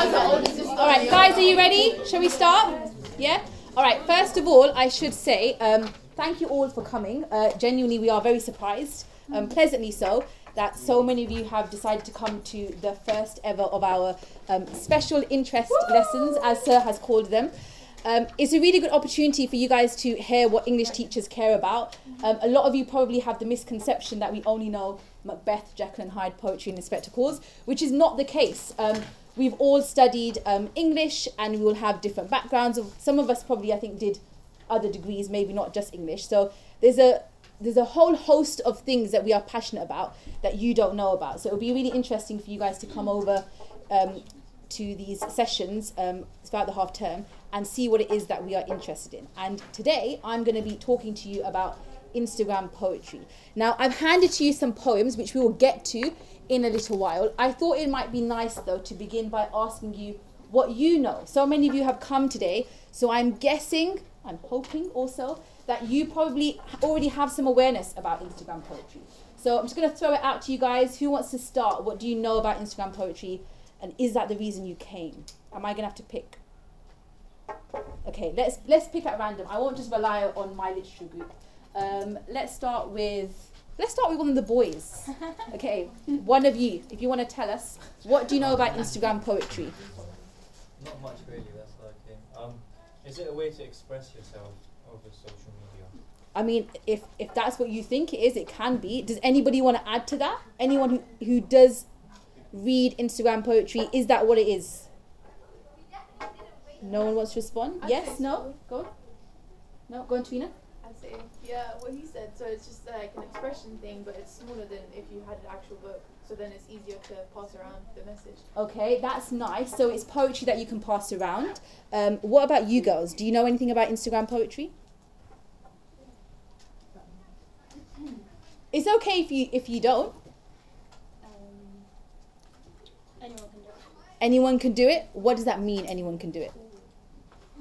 All right, guys, are you ready? Shall we start? Yeah? All right, first of all, I should say um, thank you all for coming. Uh, genuinely, we are very surprised, um, pleasantly so, that so many of you have decided to come to the first ever of our um, special interest lessons, as Sir has called them. Um, it's a really good opportunity for you guys to hear what English teachers care about. Um, a lot of you probably have the misconception that we only know Macbeth, Jekyll and Hyde poetry and the spectacles, which is not the case. Um, we've all studied um, English and we will have different backgrounds. Some of us probably, I think, did other degrees, maybe not just English. So there's a there's a whole host of things that we are passionate about that you don't know about. So it'll be really interesting for you guys to come over um, to these sessions um, throughout the half term and see what it is that we are interested in. And today I'm going to be talking to you about Instagram poetry. Now, I've handed to you some poems which we will get to in a little while. I thought it might be nice though to begin by asking you what you know. So many of you have come today, so I'm guessing, I'm hoping also, that you probably already have some awareness about Instagram poetry. So I'm just going to throw it out to you guys. Who wants to start? What do you know about Instagram poetry? And is that the reason you came? Am I going to have to pick? Okay, let's let's pick at random. I won't just rely on my literature group. Um, let's start with let's start with one of the boys. Okay, one of you, if you want to tell us, what do you know about Instagram poetry? Not much really. That's why I came. Um, is it a way to express yourself over social media? I mean, if if that's what you think it is, it can be. Does anybody want to add to that? Anyone who, who does read Instagram poetry, is that what it is? No one wants to respond? I'd yes? say No? Go on. No? Go on, Trina. I'd say, yeah, what he said. So it's just like an expression thing, but it's smaller than if you had an actual book. So then it's easier to pass around the message. Okay, that's nice. So it's poetry that you can pass around. Um, what about you girls? Do you know anything about Instagram poetry? It's okay if you if you don't. Um, anyone can do it. Anyone can do it. What does that mean? Anyone can do it.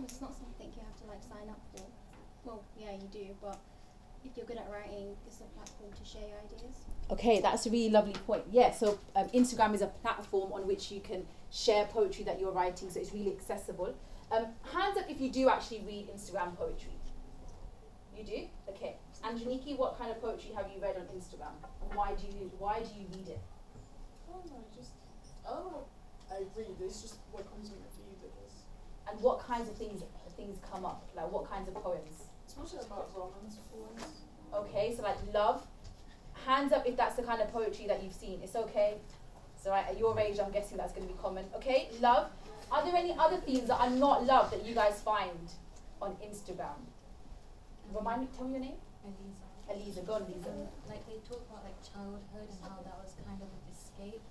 It's not something you have to like sign up for. Well, yeah, you do, but if you're good at writing, it's a platform to share your ideas. Okay, that's a really lovely point. Yeah, so um, Instagram is a platform on which you can share poetry that you're writing, so it's really accessible. Um, hands up if you do actually read Instagram poetry. You do? Okay. And Angeliki, what kind of poetry have you read on Instagram? And why do you why do you read it? Oh no, just oh, I read. It's just what comes on my feed. I guess And what kinds of things things come up? Like what kinds of poems? it's mostly about romance poems. Okay, so like love. Hands up if that's the kind of poetry that you've seen. It's okay. So right, at your age, I'm guessing that's going to be common. Okay, love. Are there any other themes that are not love that you guys find on Instagram? Remind me, tell me your name. Elisa. Eliza, go on, Eliza. Like they talk about like childhood and how that was kind of an escape.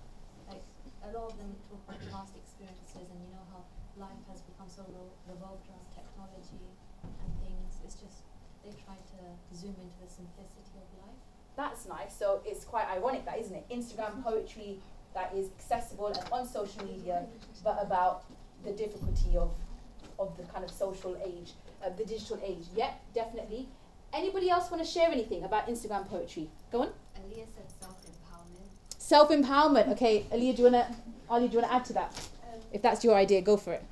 Like a lot of them talk about past experiences and you know how life has become so re- revolved around technology and things. It's just they try to zoom into the simplicity of life. That's nice. So it's quite ironic, that isn't it? Instagram poetry that is accessible and on social media, but about the difficulty of of the kind of social age, uh, the digital age. Yep, definitely. Anybody else want to share anything about Instagram poetry? Go on. Aliyah said self-empowerment. Self empowerment. Okay, Aliyah, do you wanna Ali, do you wanna add to that? Um, If that's your idea, go for it.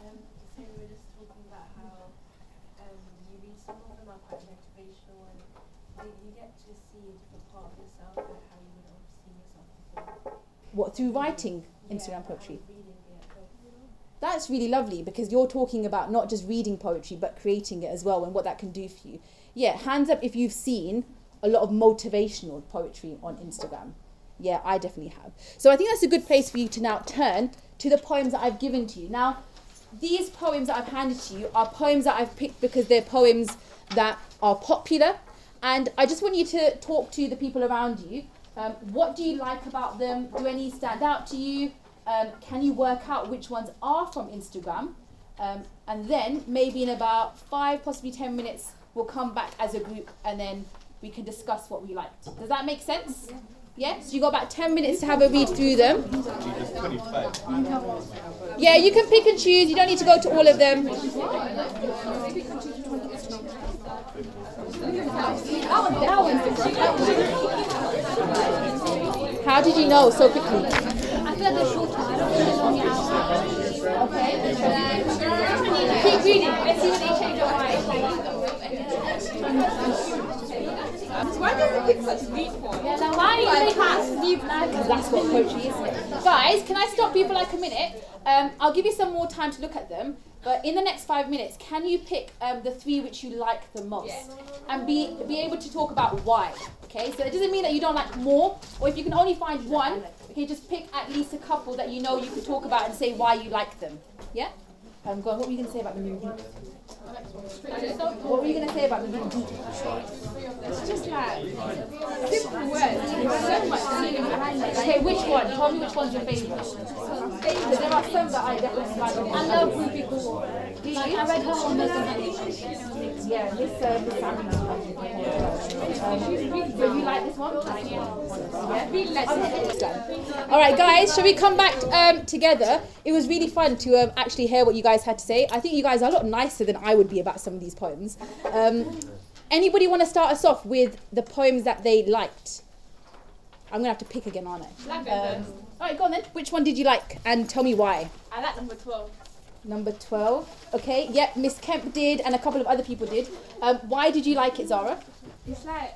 um, so we were just talking about how um, you read some of them are quite motivational and they, you get to see a different part of yourself and how you would have seen yourself before. What through writing Instagram poetry? Reading it, both. That's really lovely because you're talking about not just reading poetry but creating it as well and what that can do for you. Yeah, hands up if you've seen a lot of motivational poetry on Instagram. Yeah, I definitely have. So I think that's a good place for you to now turn to the poems that I've given to you. Now, these poems that I've handed to you are poems that I've picked because they're poems that are popular. And I just want you to talk to the people around you. Um, what do you like about them? Do any stand out to you? Um, can you work out which ones are from Instagram? Um, and then maybe in about five, possibly ten minutes, we'll come back as a group and then we can discuss what we liked. Does that make sense? Yeah? So you got about ten minutes to have a read through them. Yeah, you can pick and choose. You don't need to go to all of them. How did you know so quickly? I feel the short time. I don't. Okay. Keep reading. Let's see what they change mind. Why pick such? Yeah, why do they have sleep? Because that's what poetry is. Guys, can I stop you for like a minute? Um, I'll give you some more time to look at them. But in the next five minutes, can you pick um, the three which you like the most, and be be able to talk about why? Okay, so it doesn't mean that you don't like more, or if you can only find one, okay, just pick at least a couple that you know you can talk about and say why you like them. Yeah. Um, go on. What were you going to say about the movie? What were you going to say about the? It's just like simple words. So much meaning behind it. Okay, which one? Tell me which one's your favourite. Because there are some that I definitely like. I love Rupi Kaur. Do you? I read her on this Yeah, this uh, Salmon. Um, you like this one? Yeah. All right, guys. Shall we come back um, together? It was really fun to um, actually hear what you guys had to say. I think you guys are a lot nicer than I would be about some of these poems. Um, anybody want to start us off with the poems that they liked? I'm gonna have to pick again, aren't I? Um, all right, go on then. Which one did you like, and tell me why? I like number 12. Number twelve. Okay. Yep. Miss Kemp did, and a couple of other people did. Um, why did you like it, Zara? It's like,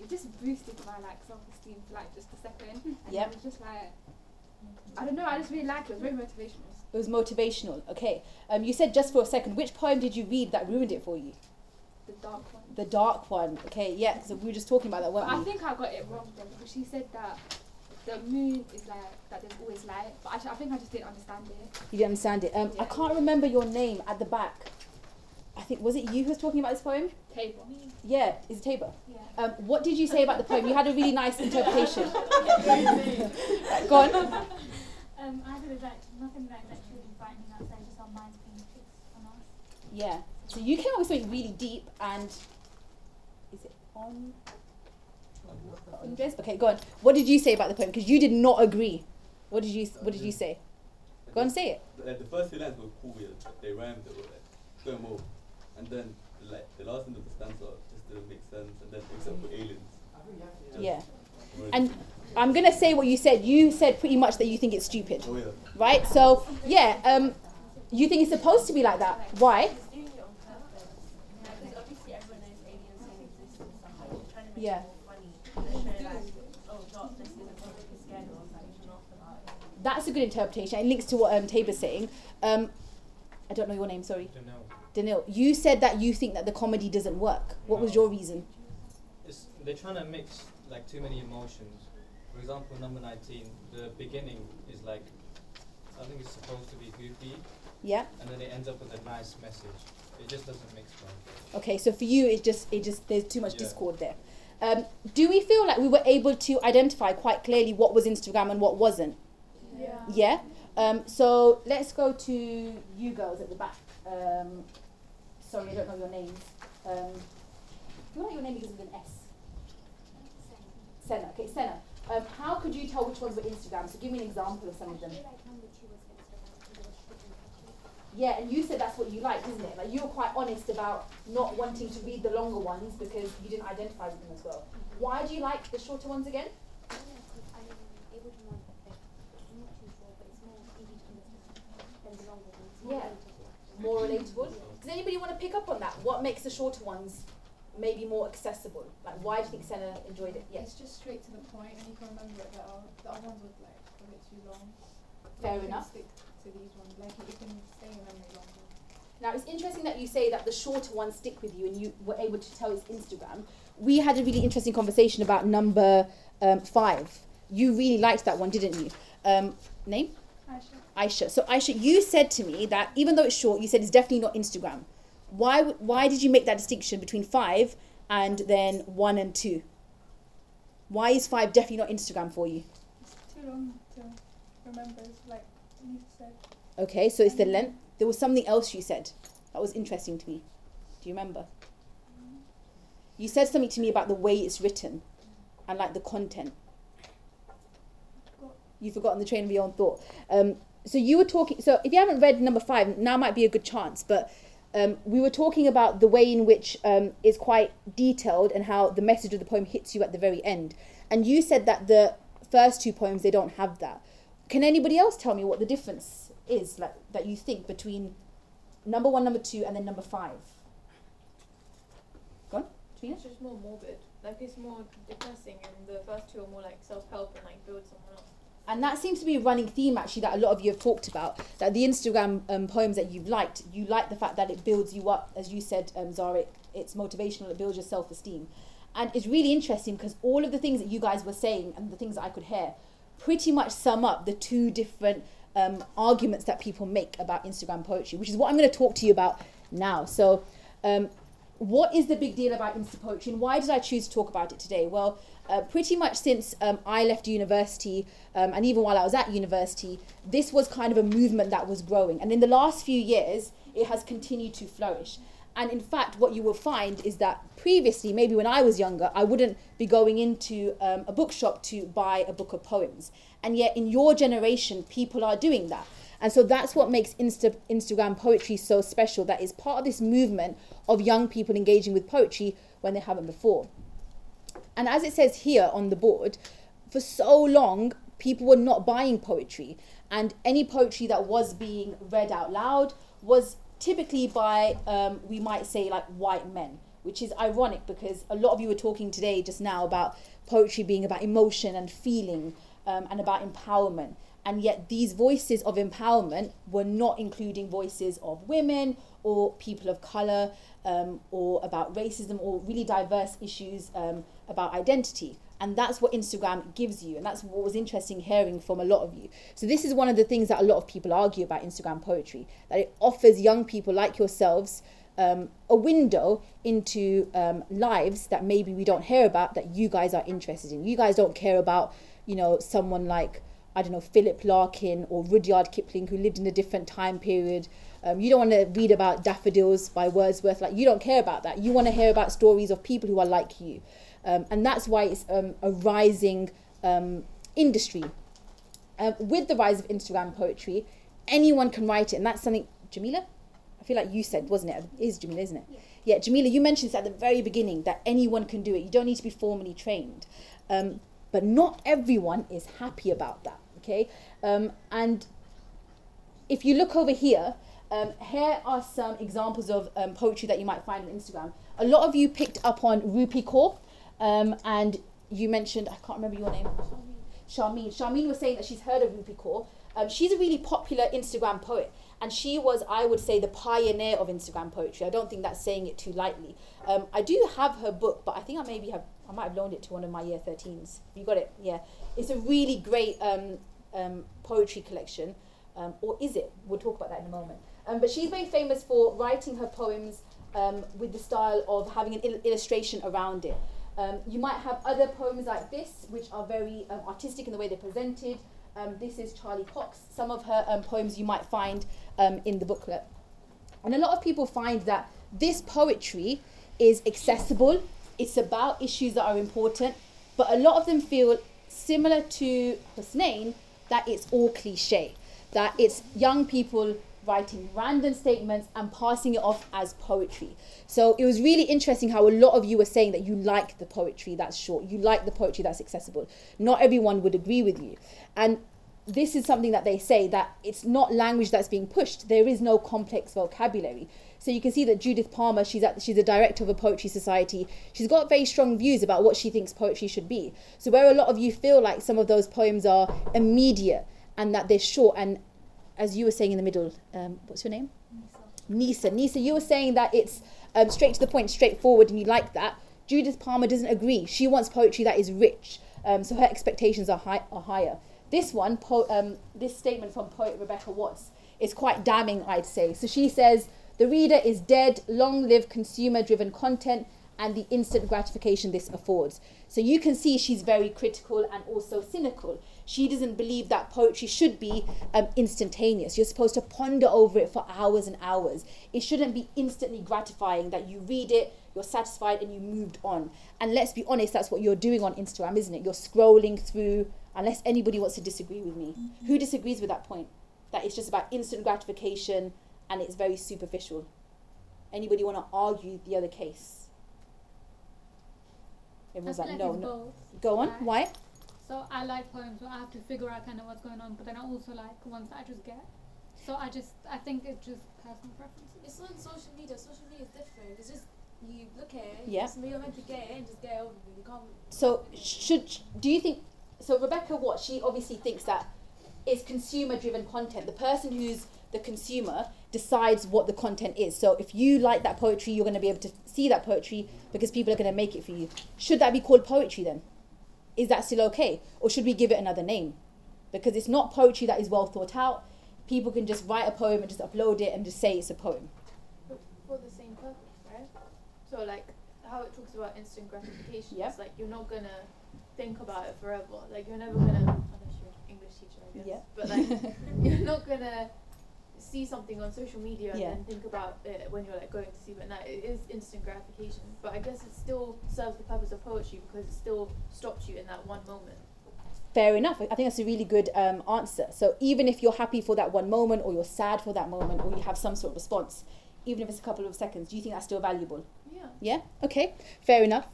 it just boosted my like self-esteem for like just a second. And Yep. it was just like, I don't know, I just really liked it. It was very motivational. It was motivational. Okay. Um, you said just for a second. Which poem did you read that ruined it for you? The dark one. The dark one. Okay. Yeah. So we were just talking about that, weren't I we? think I got it wrong then because she said that the moon is like, that there's always light. But I, I think I just didn't understand it. You didn't understand it. Um, I can't remember your name at the back. I think was it you who was talking about this poem? Table. Yeah. Is it Tabor? Yeah. Um, what did you say about the poem? You had a really nice interpretation. right, go on. Um, I feel like nothing like that truly frightening outside, just our minds being fixed on us. Yeah. So you came up with something really deep and is it on? Okay, go on. What did you say about the poem? Because you did not agree. What did you What did you say? Go on, say it. Like the first two lines were cool, yeah, but they rhymed, they were like going more. And then like the last end of the stanza just didn't make sense, and then except for aliens. Yeah. And I'm gonna say what you said. You said pretty much that you think it's stupid, oh yeah, right? So yeah, um, you think it's supposed to be like that? Why? doing it on purpose. Because obviously everyone knows aliens don't exist and stuff. Like, you're trying to make Yeah. it more funny. They're showing like, darkness is a topic is scared of, like, you should laugh about it. That's a good interpretation. It links to what um, Tabor's saying. Um, I don't know your name. Sorry. Danil. You said that you think that the comedy doesn't work. What was your reason? It's, they're trying to mix like too many emotions. For example, number 19, the beginning is like, I think it's supposed to be goofy, Yeah. and then it ends up with a nice message. It just doesn't mix well. Okay, so for you, it just it just there's too much Yeah. discord there. Um, do we feel like we were able to identify quite clearly what was Instagram and what wasn't? Yeah. Yeah. Um, so let's go to you girls at the back. Um, sorry, I don't know your names. Um, you know your name begins with an S. Senna. Okay, Senna. Um, how could you tell which ones were Instagram? So give me an example of some of them. Yeah, and you said that's what you liked, isn't it? Like you were quite honest about not wanting to read the longer ones because you didn't identify with them as well. Why do you like the shorter ones again? Yeah. More relatable. Does anybody want to pick up on that? What makes the shorter ones maybe more accessible? Like why do you think Senna enjoyed it? Yes. It's just straight to the point and you can remember it better. The other ones would like a bit too long. Fair can enough. Stick to these ones. Like you can stay in memory longer. Now it's interesting that you say that the shorter ones stick with you and you were able to tell it's Instagram. We had a really interesting conversation about number um, five. You really liked that one, didn't you? Um, name? Aisha. Aisha. So Aisha, you said to me that even though it's short, you said it's definitely not Instagram. Why? Why did you make that distinction between five and then one and two? Why is five definitely not Instagram for you? It's too long to remember. It's like you said. Okay, so it's the length. There was something else you said that was interesting to me. Do you remember? You said something to me about the way it's written and like the content. You've forgotten the train of your own thought. Um, so you were talking. So if you haven't read number five, now might be a good chance. But um, we were talking about the way in which um, is quite detailed and how the message of the poem hits you at the very end. And you said that the first two poems they don't have that. Can anybody else tell me what the difference is like that you think between number one, number two, and then number five. Go on, Trina. It's just more morbid. Like it's more depressing, and the first two are more like self-help and like build someone else. And that seems to be a running theme actually that a lot of you have talked about. That the Instagram um, poems that you've liked, you like the fact that it builds you up, as you said, um, Zara. It, it's motivational. It builds your self-esteem, and it's really interesting because all of the things that you guys were saying and the things that I could hear, pretty much sum up the two different um, arguments that people make about Instagram poetry, which is what I'm going to talk to you about now. So. What is the big deal about Insta poetry and why did I choose to talk about it today? Well, uh, pretty much since um, I left university um, and even while I was at university, this was kind of a movement that was growing. And in the last few years, it has continued to flourish. And in fact, what you will find is that previously, maybe when I was younger, I wouldn't be going into um, a bookshop to buy a book of poems. And yet, in your generation, people are doing that. And so that's what makes Insta- Instagram poetry so special. That is part of this movement of young people engaging with poetry when they haven't before. And as it says here on the board, for so long, people were not buying poetry. And any poetry that was being read out loud was typically by, um, we might say, like white men, which is ironic because a lot of you were talking today just now about poetry being about emotion and feeling um, and about empowerment. And yet these voices of empowerment were not including voices of women or people of color um, or about racism or really diverse issues um, about identity and that's what instagram gives you and that's what was interesting hearing from a lot of you so this is one of the things that a lot of people argue about instagram poetry that it offers young people like yourselves um, a window into um, lives that maybe we don't hear about that you guys are interested in you guys don't care about you know someone like I don't know, Philip Larkin or Rudyard Kipling, who lived in a different time period. Um, you don't want to read about daffodils by Wordsworth. Like, you don't care about that. You want to hear about stories of people who are like you. Um, and that's why it's um, a rising um, industry. Um, with the rise of Instagram poetry, anyone can write it. And that's something, Jamila? I feel like you said, wasn't it? It is Jamila, isn't it? Yeah. yeah, Jamila, you mentioned this at the very beginning that anyone can do it. You don't need to be formally trained. Um, but not everyone is happy about that okay um, and if you look over here um, here are some examples of um, poetry that you might find on instagram a lot of you picked up on rupi kaur um, and you mentioned i can't remember your name Charmine. Charmine was saying that she's heard of Rupi Kaur. Um, she's a really popular Instagram poet, and she was, I would say, the pioneer of Instagram poetry. I don't think that's saying it too lightly. Um, I do have her book, but I think I maybe have, I might have loaned it to one of my year 13s. You got it? Yeah. It's a really great um, um, poetry collection, um, or is it? We'll talk about that in a moment. Um, but she's very famous for writing her poems with the style of having an il- illustration around it. Um, you might have other poems like this, which are very um, artistic in the way they're presented. Um, this is Charlie Cox. Some of her um, poems you might find um, in the booklet. And a lot of people find that this poetry is accessible, it's about issues that are important, but a lot of them feel similar to Hussein that it's all cliche, that it's young people writing random statements and passing it off as poetry. So it was really interesting how a lot of you were saying that you like the poetry that's short, you like the poetry that's accessible. Not everyone would agree with you. And this is something that they say that it's not language that's being pushed. There is no complex vocabulary. So you can see that Judith Palmer, she's at, she's a director of a poetry society. She's got very strong views about what she thinks poetry should be. So where a lot of you feel like some of those poems are immediate and that they're short, and as you were saying in the middle, um, what's your name? Nisa. Nisa, you were saying that it's um, straight to the point, straightforward, and you like that. Judith Palmer doesn't agree. She wants poetry that is rich, um, so her expectations are, high, are higher. This one, po- um, this statement from poet Rebecca Watts, is quite damning, I'd say. So she says, The reader is dead, long live consumer driven content and the instant gratification this affords. So you can see she's very critical and also cynical. She doesn't believe that poetry should be um, instantaneous. You're supposed to ponder over it for hours and hours. It shouldn't be instantly gratifying that you read it, you're satisfied, and you moved on. And let's be honest, that's what you're doing on Instagram, isn't it? You're scrolling through, unless anybody wants to disagree with me. Who disagrees with that point? That it's just about instant gratification and it's very superficial. Anybody want to argue the other case? Everyone's like, feel no, no. both. Go on. Right. Why? So I like poems, so I have to figure out kind of what's going on, but then I also like ones that I just get. So I just, I think it's just personal preferences. It's on social media. Social media is different. It's just you look at it. Yeah. It's, you're meant to get it and just get it over with. You can't. So should do you think? So Rebecca, what she obviously thinks that is consumer-driven content. The person who's the consumer decides what the content is. So if you like that poetry, you're going to be able to see that poetry because people are going to make it for you. Should that be called poetry then? Is that still okay, or should we give it another name? Because it's not poetry that is well thought out. People can just write a poem and just upload it and just say it's a poem. for, for the same purpose, right? So like how it talks about instant gratification. Yeah. It's like you're not gonna think about it forever. Like you're never gonna unless you're an English teacher, I guess. Yeah. But like you're not gonna see something on social media Yeah. and then think about it when you're like going to sleep at night. It is instant gratification. But I guess it still serves the purpose of poetry because it still stops you in that one moment. Fair enough. I think that's a really good um, answer. So even if you're happy for that one moment, or you're sad for that moment, or you have some sort of response, even if it's a couple of seconds, do you think that's still valuable? Yeah. Yeah. Okay. Fair enough.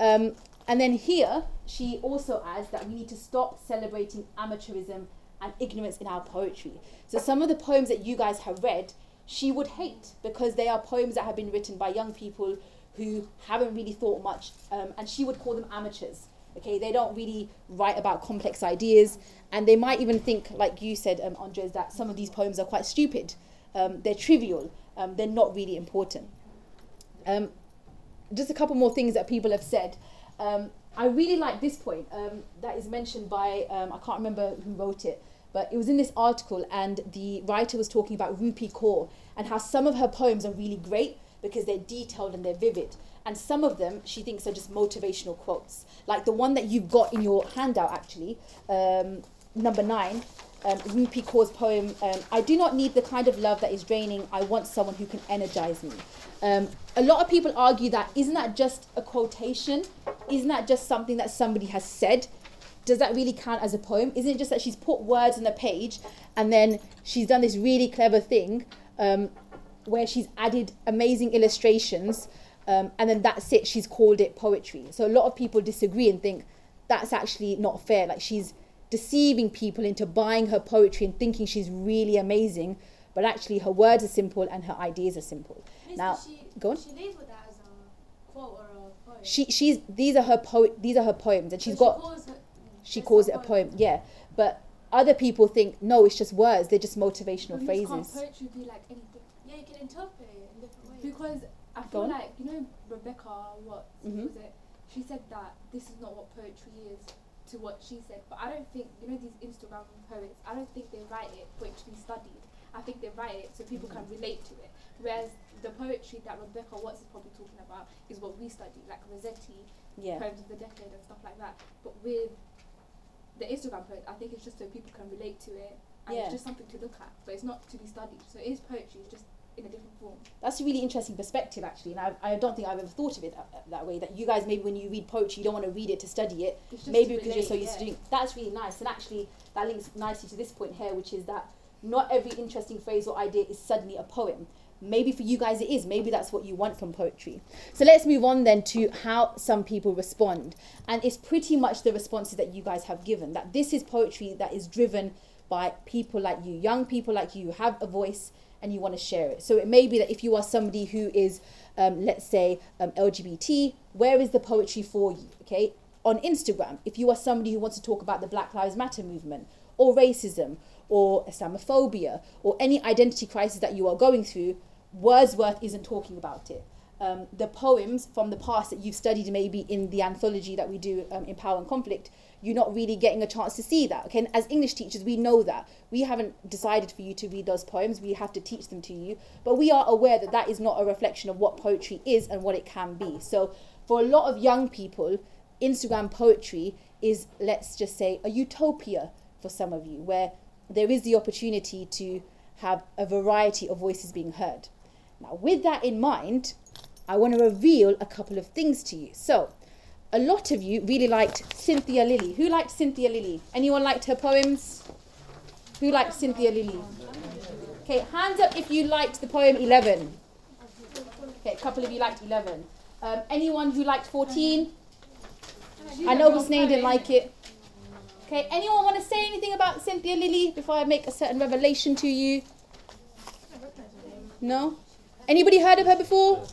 Um, and then here she also adds that we need to stop celebrating amateurism and ignorance in our poetry. So some of the poems that you guys have read, she would hate because they are poems that have been written by young people who haven't really thought much, um, and she would call them amateurs. Okay, they don't really write about complex ideas, and they might even think, like you said, um, Andres, that some of these poems are quite stupid. Um, they're trivial. Um, they're not really important. Um, just a couple more things that people have said. I really like this point um, that is mentioned by, um, I can't remember who wrote it, but it was in this article, and the writer was talking about Rupi Kaur and how some of her poems are really great because they're detailed and they're vivid. And some of them she thinks are just motivational quotes. Like the one that you've got in your handout, actually, um, number nine, um, Rupi Kaur's poem, um, I do not need the kind of love that is draining, I want someone who can energize me. Um, a lot of people argue that isn't that just a quotation? Isn't that just something that somebody has said? Does that really count as a poem? Isn't it just that she's put words on a page and then she's done this really clever thing um, where she's added amazing illustrations um, and then that's it, she's called it poetry. So a lot of people disagree and think that's actually not fair. Like she's deceiving people into buying her poetry and thinking she's really amazing, but actually her words are simple and her ideas are simple. Miss, Now, she, go on. She labeled that as a quote or a poem. She she's these are her po- these are her poems and So she's she got calls her- she calls it a poem. Yeah, but other people think no, it's just words. They're just motivational But Miss, Can't phrases. poetry be like anything? Yeah, you can interpret it in different ways. Because I Go feel on. like you know Rebecca, what Mhm. was it? She said that this is not what poetry is to what she said. But I don't think you know these Instagram poets. I don't think they write it for it to be studied. I think they write it so people can mm-hmm. relate to it. Whereas the poetry that Rebecca Watts is probably talking about is what we study, like Rossetti, Yeah. poems of the decade and stuff like that. But with the Instagram poet, I think it's just so people can relate to it and Yeah. it's just something to look at. But it's not to be studied. So it is poetry, it's just in a different form. That's a really interesting perspective, actually, and I, I don't think I've ever thought of it that, that way. That you guys maybe when you read poetry, you don't want to read it to study it, maybe because you're so relate, used to doing. That's really nice, and actually that links nicely to this point here, which is that not every interesting phrase or idea is suddenly a poem. Maybe for you guys it is. Maybe that's what you want from poetry. So let's move on then to how some people respond, and it's pretty much the responses that you guys have given. That this is poetry that is driven by people like you, young people like you, who have a voice and you want to share it. So it may be that if you are somebody who is, um, let's say, um, LGBT, where is the poetry for you? Okay, on Instagram, if you are somebody who wants to talk about the Black Lives Matter movement or racism or Islamophobia or any identity crisis that you are going through, Wordsworth isn't talking about it. Um, the poems from the past that you've studied maybe in the anthology that we do um, in Power and Conflict, you're not really getting a chance to see that. Okay, and as English teachers, we know that. We haven't decided for you to read those poems, we have to teach them to you. But we are aware that that is not a reflection of what poetry is and what it can be. So for a lot of young people, Instagram poetry is, let's just say, a utopia for some of you, where there is the opportunity to have a variety of voices being heard. Now, with that in mind, I want to reveal a couple of things to you. So, a lot of you really liked Cynthia Lilly. Who liked Cynthia Lilly? Anyone liked her poems? Who liked Cynthia Lilly? Okay, hands up if you liked the poem 11. Okay, a couple of you liked 11. Um, anyone who liked 14? I know Hussein didn't like it. Okay, anyone want to say anything about Cynthia Lilly before I make a certain revelation to you? No. Anybody heard of her before?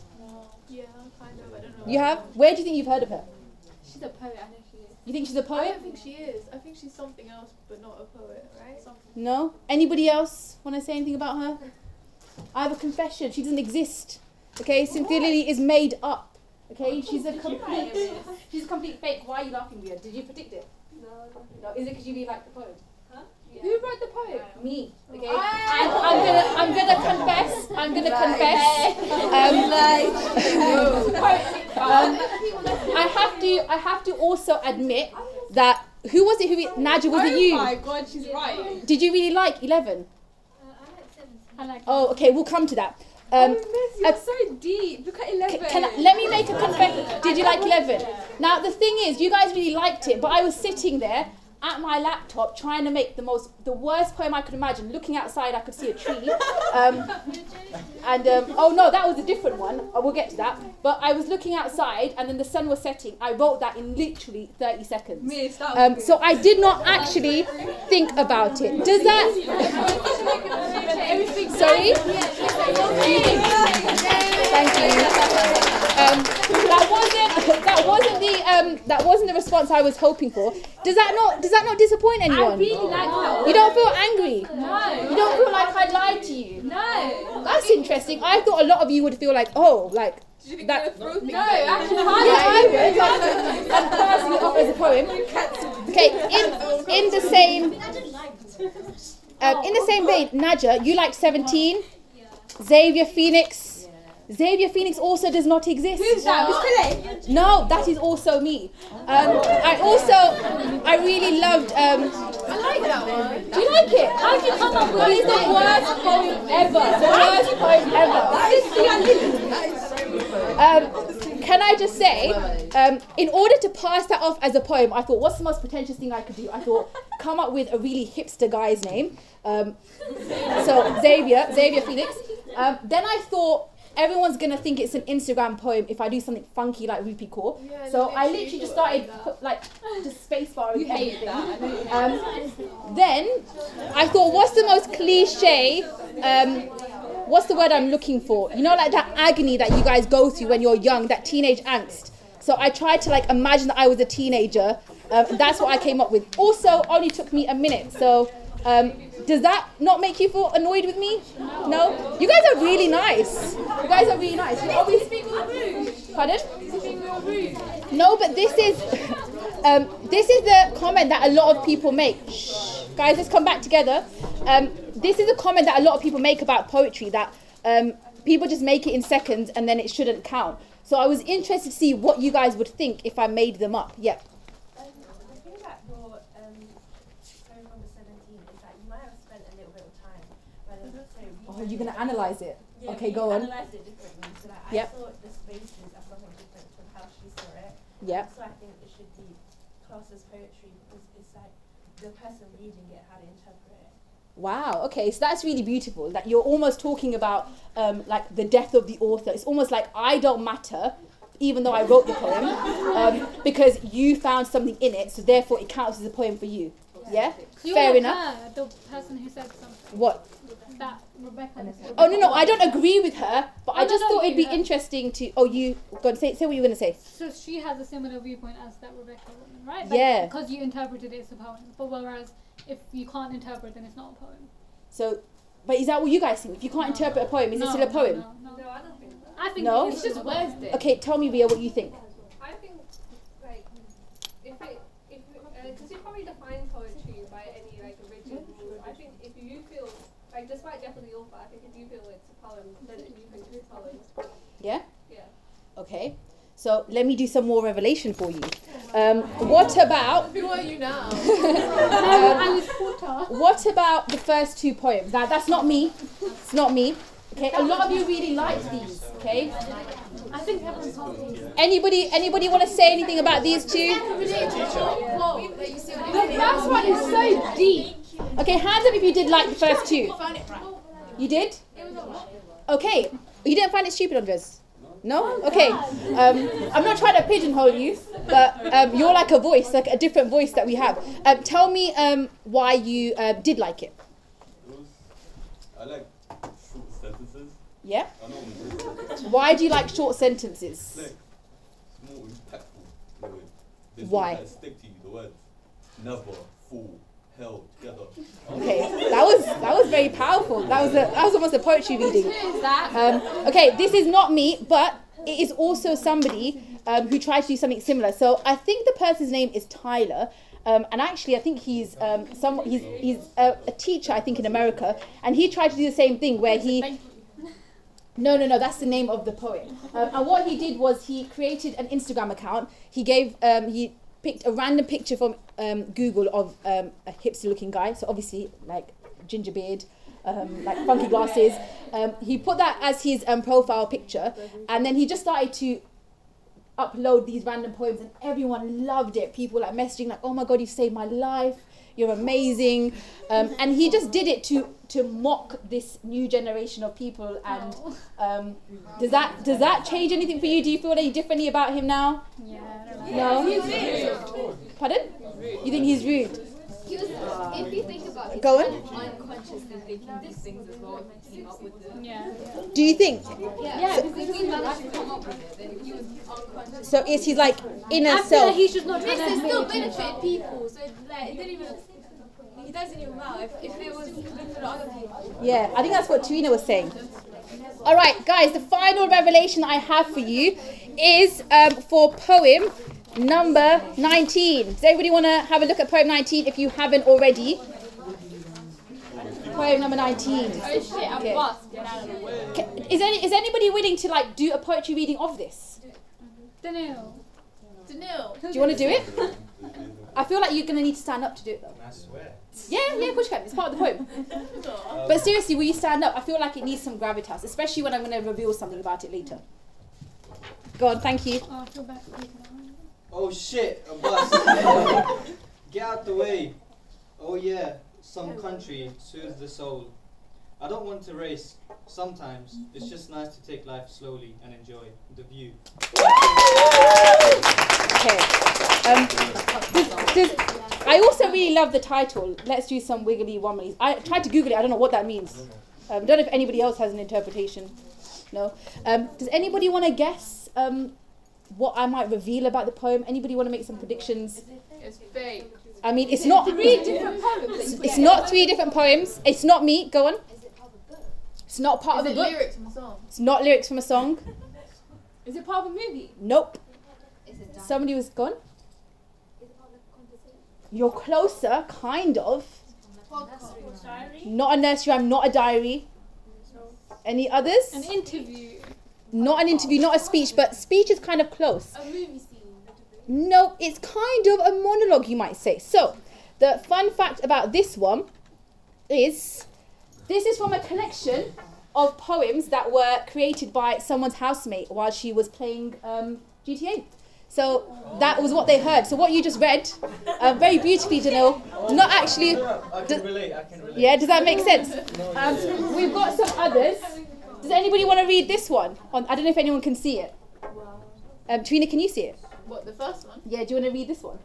Yeah, kind of. I don't know. You have. Where do you think you've heard of her? She's a poet, I know she is. You think she's a poet? I don't think she is. I think she's something else, but not a poet, right? No. Anybody else want to say anything about her? I have a confession. She doesn't exist. Okay, Cynthia Lilly is made up. Okay, she's a complete. She's a complete fake. Why are you laughing, Ria? Did you predict it? No. No. Is it because you really like the poem? Who wrote the poem? Me. Okay. And I'm gonna. I'm gonna confess. I'm gonna confess. Um, um, I have to. I have to also admit that. Who was it? Who? it- Naja, was it you? Oh my god, she's right. Did you really like Eleven? Uh, I like I like Oh, okay. We'll come to that. Um, oh, Miss, you're uh, so deep. Look at 11. C- Can I, let me make a confession. Did you like Eleven? Now the thing is, you guys really liked it, but I was sitting there at my laptop trying to make the most, the worst poem I could imagine. Looking outside, I could see a tree. Um, and um, oh no, that was a different one. I will get to that. But I was looking outside, and then the sun was setting. I wrote that in literally thirty seconds. Miss, that was Um, so I did not actually think about it. Does that? Sorry. Thank you. Um, that wasn't that wasn't the um, that wasn't the response I was hoping for. Does that not does that not disappoint I anyone? really like her. You don't feel angry. No. You don't feel like I lied to you. No. That's interesting. I thought a lot of you would feel like, oh, like Did you think that. they? No, actually, Yeah, I would. I'm passing it off as a poem. Okay, in in the same um, in the same vein, Naja, you like 17. Xavier Phoenix. Xavier Phoenix also does not exist. Who's that? Pillay? No, that is also me. Um, I also, I really loved. Um, I like that one. do you like it? How did you come up with it? It's the worst poem ever. The worst poem ever. Um, can I just say, um, in order to pass that off as a poem, I thought, what's the most pretentious thing I could do? I thought, come up with a really hipster guy's name. Um, so Xavier, Xavier Phoenix. Um, then I thought. Everyone's gonna think it's an Instagram poem if I do something funky like Rupi Kaur. Yeah, so I literally literally just started that. put, like just spacebar. You hate that. I know you hate Um, then I thought, what's the most cliche? Um, what's the word I'm looking for? You know, like that agony that you guys go through when you're young, that teenage angst. So I tried to like imagine that I was a teenager. Um, that's what I came up with. Also, only took me a minute. So um, does that not make you feel annoyed with me? No. You guys are really nice. You guys are really nice. You always Pardon? No, but this is um, this is the comment that a lot of people make. Shh. Guys, let's come back together. Um, this is a comment that a lot of people make about poetry that um, people just make it in seconds and then it shouldn't count. So I was interested to see what you guys would think if I made them up. Yep. Um, the thing that brought um, going from the 17 is that you might have spent a little bit of time. Whether, so we Oh, you're gonna analyze it. Yeah, Okay, go on. analysed it differently. So that Yep. I saw the spaces as something different from how she saw it. Yep. So I think it should be classed as poetry because it's like the person reading it, how to interpret it. Wow. Okay, so that's really beautiful. That you're almost talking about um, like the death of the author. It's almost like I don't matter, even though I wrote the poem, um, because you found something in it. So therefore, it counts as a poem for you. Yeah. You Fair were enough. Her, the person who said something. What? That Rebecca. Oh no no, I don't agree with her, but Oh, I just no, thought it'd be you, interesting to. Oh, you go on, say say what you were gonna say. So she has a similar viewpoint as that Rebecca woman, right? Yeah. Because you interpreted it as a poem. But whereas if you can't interpret, then it's not a poem. So, but is that what you guys think? If you can't interpret a poem, is it still a poem? No, no. No, I don't think that. I think No? it's just words there. Okay, tell me, Ria, what you think, like, if it, if, because you probably define poetry by any, like, rigid rule. I think if you feel, like, despite death of the author, I think if you feel it's a poem, then it, you think it's a poem. Yeah. Yeah. Okay. So let me do some more revelation for you. Um, what about Who are you now? Um, Alice Potter. what about the first two poems? Now that's not me. It's not me. Okay. A lot of you really liked these. Okay. I think everyone's happy. Anybody anybody want to say anything about these two? The first one is so deep. Okay, hands up if you did like the first two. You did? Okay. You didn't find it stupid, Andres? No? Okay. Um, I'm not trying to pigeonhole you, but um, you're like a voice, like a different voice that we have. Um, tell me um, why you uh, did like it. I like short sentences. Yeah. I know what I'm saying. Why do you like short sentences? It's more impactful. in a way. There's Why? Stick to you. The words never, fool, hell, together. Okay, that was that was very powerful. That was a, that was almost a poetry reading. Um, okay, this is not me, but it is also somebody um, who tried to do something similar. So I think the person's name is Tyler. Um, and actually, I think he's um, some he's he's a, a teacher, I think, in America, and he tried to do the same thing where he no, no, no. That's the name of the poet. Um, and what he did was he created an Instagram account. He gave um, he picked a random picture from um, Google of um, a hipster-looking guy. So obviously, like ginger beard, um, like funky glasses. Um, he put that as his um, profile picture, and then he just started to upload these random poems, and everyone loved it. People like messaging like, "Oh my god, you saved my life." You're amazing, um, and he just did it to to mock this new generation of people. And um, does that does that change anything for you? Do you feel any differently about him now? Yeah, I don't know. No. Pardon? You think he's rude? He if you think about it, Go he's on. unconsciously thinking these things as well, came up with them. Yeah. Do you think? Yeah, because if he managed to come up with it, then he was unconscious. So is he like inner I feel self? like he should not Yes, it still benefited people, so like, it didn't even, it doesn't even matter. If, if it was good for the other people. Yeah, I think that's what Trina was saying. All right, guys, the final revelation I have for you is um, for poem number 19. Does everybody want to have a look at poem 19 if you haven't already? Poem number 19. Oh shit, I'm Okay. lost. Get out of the way. Ca- Is, any, is anybody willing to like do a poetry reading of this? Dunno. Danil. Do you want to do it? I feel like you're going to need to stand up to do it though. I swear. Yeah, yeah, push course you can. It's part of the poem. But seriously, will you stand up? I feel like it needs some gravitas, especially when I'm going to reveal something about it later. Go on, thank you. Oh, Oh, I feel bad. Shit, a bus. Get out the way. Oh yeah, some country soothes the soul. I don't want to race. Sometimes it's just nice to take life slowly and enjoy the view. Okay. Um, does, does, I also really love the title. Let's do some wiggly womblies. I tried to Google it. I don't know what that means. Um, don't know if anybody else has an interpretation. No. Um, does anybody want to guess um, what I might reveal about the poem? Anybody want to make some predictions? It's fake. I mean, it's not three different poems. It's not three different poems. It's not me. Go on. It's not part Is of a book. lyrics from a song? It's not lyrics from a song. Is it part of a movie? Nope. Somebody was gone. You're closer, kind of. Not a nursery rhyme, not a diary. Any others? An interview. Not an interview, not a speech, but speech is kind of close. A movie scene. No, it's kind of a monologue, you might say. So, the fun fact about this one is this is from a collection of poems that were created by someone's housemate while she was playing um, GTA. So that was what they heard. So what you just read, uh, very beautifully, Janelle, not actually. I can relate, I can relate. Yeah, does that make sense? Um, we've got some others. Does anybody want to read this one? On, I don't know if anyone can see it. Um, Trina, can you see it? What, the first one? Yeah, do you want to read this one?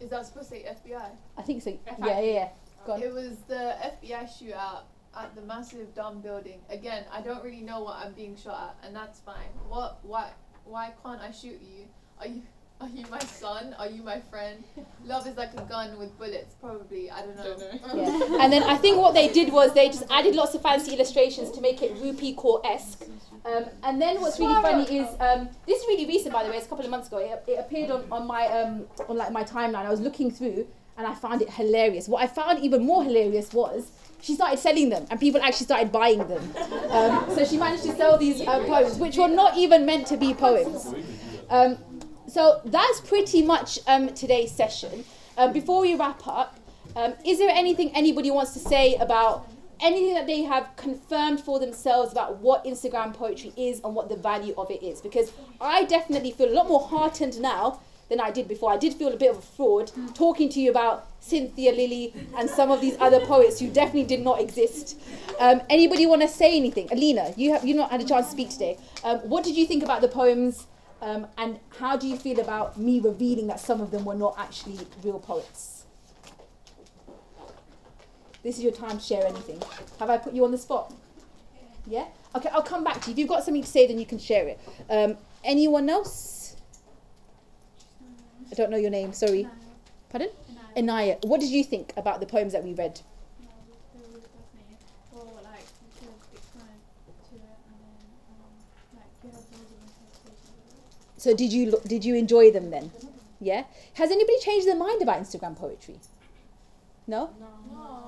Is that supposed to say FBI? I think so. Yeah, yeah, yeah. Go on. It was the FBI shootout at the massive dumb building. Again, I don't really know what I'm being shot at, and that's fine. What? Why? Why can't I shoot you? Are you? Are you my son? Are you my friend? Love is like a gun with bullets, probably. I don't know. Yeah. And then I think what they did was they just added lots of fancy illustrations to make it Rupi Kaur esque. Um, and then what's really funny is um, this is really recent, by the way. It's a couple of months ago. It, it appeared on, on my um, on like my timeline. I was looking through and I found it hilarious. What I found even more hilarious was she started selling them and people actually started buying them. Um, so she managed to sell these uh, poems, which were not even meant to be poems. Um, so that's pretty much um, today's session. Um, before we wrap up, um, is there anything anybody wants to say about anything that they have confirmed for themselves about what Instagram poetry is and what the value of it is? Because I definitely feel a lot more heartened now than I did before. I did feel a bit of a fraud talking to you about Cynthia Lilly and some of these other poets who definitely did not exist. Um, anybody want to say anything? Alina, you have you not had a chance to speak today. Um, what did you think about the poems? Um, and how do you feel about me revealing that some of them were not actually real poets? This is your time to share anything. Have I put you on the spot? Yeah? Okay, I'll come back to you. If you've got something to say, then you can share it. Um, anyone else? I don't know your name. Sorry. Pardon? Anaya. What did you think about the poems that we read? So did you lo- did you enjoy them then? Yeah. Has anybody changed their mind about Instagram poetry? No.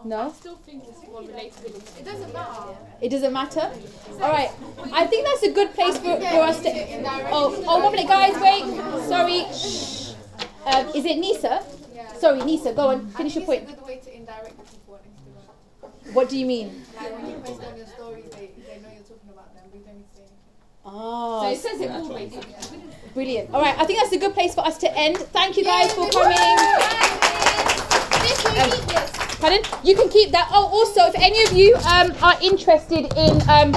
No. I still think it's more relatability. It doesn't matter. It doesn't matter. All right. I think that's a good place for, for us to. Oh, oh, one minute, guys. Wait. Sorry. Shh. Um, is it Nisa? Sorry, Nisa. Go on. Finish your point. It's way to indirect people. What do you mean? Like when you post on your stories, they, they know you're talking about them, but you don't need to say anything. Ah. So it says it all basically. Brilliant. All right. I think that's a good place for us to end. Thank you guys for coming. Um, pardon? You can keep that. Oh, also, if any of you um, are interested in um,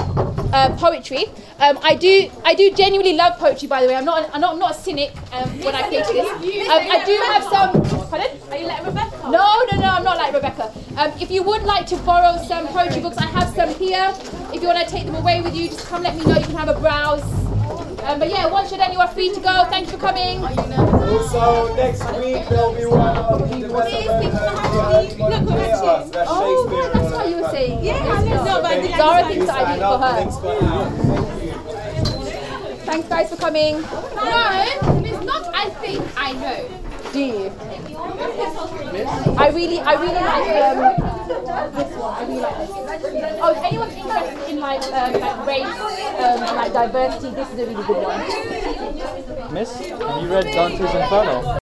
uh, poetry, um, I do. I do genuinely love poetry. By the way, I'm not. I'm not, I'm not a cynic um, when I came to this. Um, I do have some. Pardon? Are you like Rebecca? No, no, no. I'm not like Rebecca. Um, if you would like to borrow some poetry books, I have some here. If you want to take them away with you, just come let me know. You can have a browse. Um, but yeah, once you're done, you are free to go. Thank you for coming. Also, next week there'll be one of the best That's Oh, Shakespeare. that's what you were saying. Yeah, Yes, no, no, but I did like Zara thinks that I did for her. Thanks for out. Thanks, guys, for coming. No, it's not. I think I know. Do you? I really, I really like um, Oh, if anyone's interested in like um, like race um, and like diversity, this is a really good one. Miss, have you read Dante's Inferno?